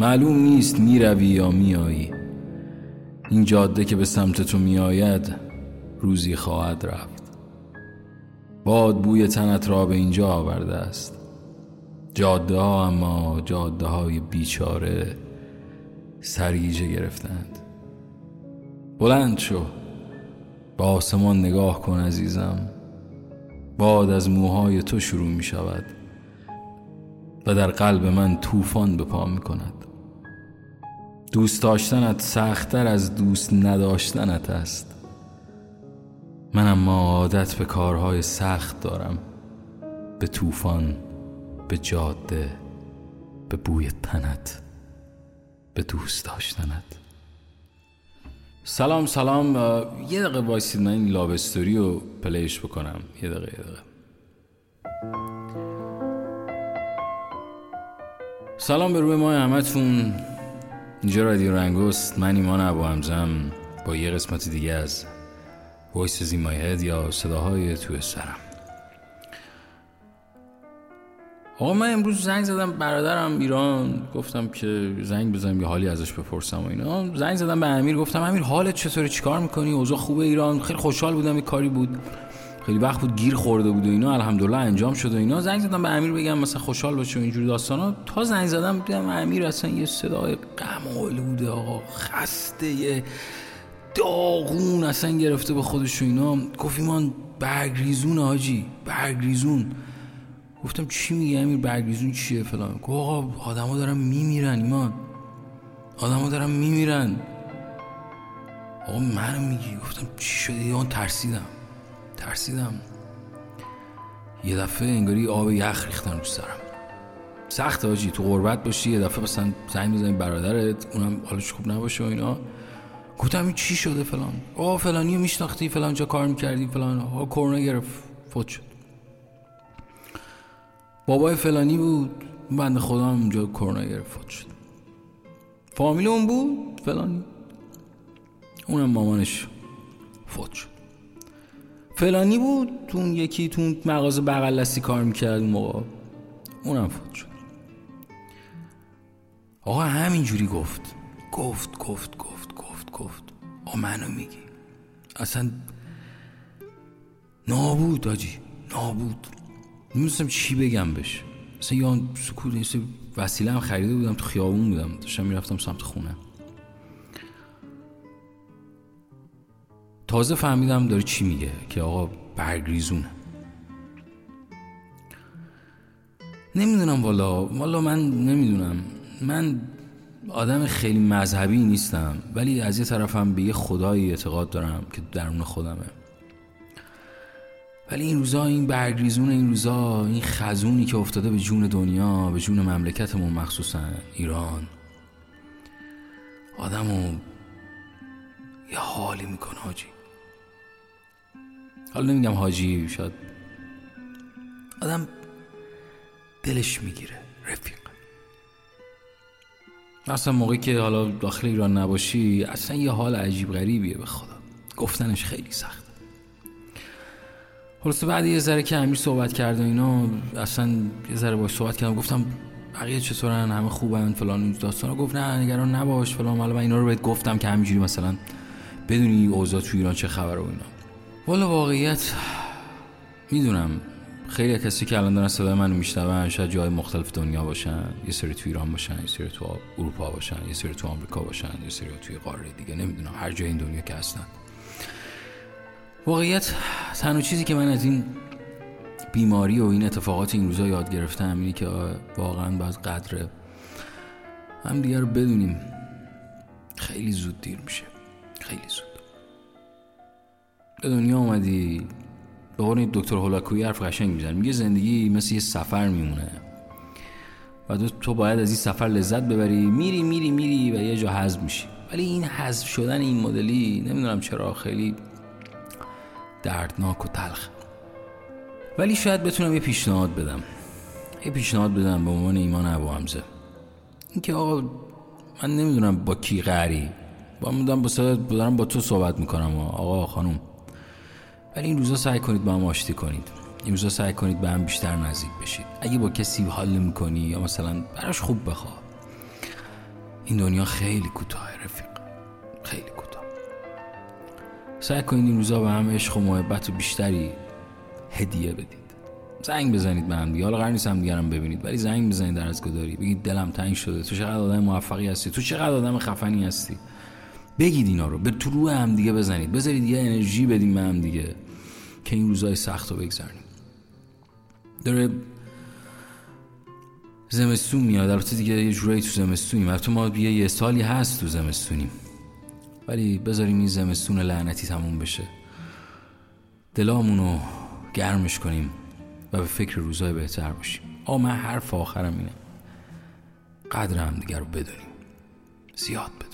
معلوم نیست می‌روی یا میایی. این جاده که به سمت تو میآید روزی خواهد رفت. باد بوی تنت را به اینجا آورده است. جاده ها اما جاده های بیچاره سریجه گرفتند. بلند شو. به آسمان نگاه کن عزیزم. باد از موهای تو شروع می شود و در قلب من طوفان به پا می کند دوست داشتنت سختتر از دوست نداشتنت است. من اما عادت به کارهای سخت دارم. به طوفان به جاده به بوی تنت به دوست داشتنت. سلام سلام. یه دقیقه وایسید من این لابستوری رو پلیش بکنم. یه دقیقه یه دقیقه. سلام به روی ماهتون. اینجا رادیو رنگوست. من ایمان ابو همزم با یه قسمت دیگه از Voice in Head یا صداهای توی سرم. آقا من امروز زنگ زدم برادرم ایران. گفتم که زنگ بزنم یه حالی ازش بپرسم و اینا. زنگ زدم به امیر. گفتم امیر حالت چطوره چیکار می‌کنی؟ اوضاع خوبه ایران؟ خیلی خوشحال بودم یه کاری بود. خیلی وقت بود گیر خورده بود و اینا الحمدلله انجام شد و اینا. زنگ زدم به امیر بگم مثلا خوشحال باشه و اینجور داستانا. تا زنگ زدم دیدم امیر اصلا یه صدای غم بوده آقا خسته یه داغون اصلا گرفته به خودش و اینا. گفت ایمان برگریزون آجی برگریزون. گفتم چی میگه امیر؟ برگریزون چیه فلان؟ گفت آقا آدما دارن میمیرن ایمان. آدما دارن میمیرن. آقا من میگی؟ گفتم چی شده؟ اون ترسیدم. ترسیدم. یه دفعه انگاری آب یخ ریختن رو سرم. سخت آجی تو غربت باشی یه دفعه مثلا زنگ بزنی برادرت اونم حالش خوب نباشه و اینا. گفتم این چی شده فلان؟ آه فلانی میشناختی فلان جا کار می‌کردی فلان. آه کرونا گرفت فوت شد. بابای فلانی بود بند خدا هم اونجا کرونا گرفت فوت شد. فامیل اون بود فلانی. اونم مامانش فوت شد. فلانی بود تو اون یکی تو مغازه بغل کار می‌کرد اون موقع. اونم فوت شد. آقا همینجوری گفت. گفت گفت گفت گفت گفت. آقا منو میگی. اصلا نابود آجی نابود. نمی‌دونستم چی بگم بهش. مثلا یا سکوت وسیله هم خریده بودم تو خیابون بودم. داشتم می‌رفتم سمت خونه. تازه فهمیدم داره چی میگه که آقا برگریزونه. نمی‌دونم والا والا من نمی‌دونم. من آدم خیلی مذهبی نیستم ولی از یه طرفم به یه خدایی اعتقاد دارم که درون خودمه. ولی این روزا این برگریزون این روزا این خزونی که افتاده به جون دنیا به جون مملکتمون مخصوصا ایران. آدمو یه حالی می‌کنه حاجی حالا نمیگم حاجی شاید آدم دلش می‌گیره رفیق. اصلا موقعی که حالا داخل ایران نباشی اصلا یه حال عجیب غریبیه به خدا. گفتنش خیلی سخت. خلاصه بعد یه ذره که امیر صحبت کرد و اینا اصلا یه ذره باش صحبت کردم. گفتم بقیه چطورن؟ همه خوبن؟ فلان این داستانا. گفت نه نگران نباش فلان. حالا من اینا رو بهت گفتم که همینجوری مثلا بدونی اوضاع تو ایران چه خبره و اینا. والا واقعیت می‌دونم خیلی کسی که الان دارن صدای منو میشنون شاید جای مختلف دنیا باشن یه سری تو ایران باشن یه سری تو اروپا باشن یه سری تو آمریکا باشن یه سری توی قاره دیگه نمی‌دونم هر جای این دنیا که هستن. واقعیت تنها چیزی که من از این بیماری و این اتفاقات این روزا یاد گرفتم اینه که واقعا باید قدر هم دیگر رو بدونیم. خیلی زود دیر میشه. خیلی زود. به دنیا اومدی به قول دکتر هولاکویی حرف قشنگ می‌زنه. میگه زندگی مثل یه سفر میمونه. و تو باید از این سفر لذت ببری. میری میری میری و یه جا حذف میشی. ولی این حذف شدن این مدلی نمی‌دونم چرا خیلی دردناک و تلخ. ولی شاید بتونم یه پیشنهاد بدم. یه پیشنهاد بدم به عنوان ایمان ابو حمزه. اینکه آقا من نمی‌دونم با کی قری با مدام با دارم با تو صحبت می‌کنم. آقا خانم ولی این روزا سعی کنید با هم آشتی کنید. این روزا سعی کنید به هم بیشتر نزدیک بشید. اگه با کسی حال می‌کنی یا مثلا براش خوب بخوا این دنیا خیلی کوتاه رفیق. خیلی کوتاه. سعی کنید این روزا به هم عشق و محبت و بیشتری هدیه بدید. زنگ بزنید به هم دیگه. حالا قرار نیست هم دیگرم ببینید ولی زنگ بزنید در از گداری. بگید دلم تنگ شده. تو چقدر آدم موفقی هستی؟ تو چقدر آدم خفنی هستی؟ بگید اینا رو. به روح هم دیگه بزنید. بذارید یه انرژی بدیم به هم دیگه. که این روزای سخت رو بگذاریم داره زمستون میاد. البته دیگه یه جورایی تو زمستونیم. البته ما یه سالی هست تو زمستونیم. ولی بذاریم این زمستون لعنتی تموم بشه. دلامونو گرمش کنیم و به فکر روزای بهتر باشیم. آ من حرف آخرم اینه. قدر هم دیگر رو بدونیم. زیاد بدونیم.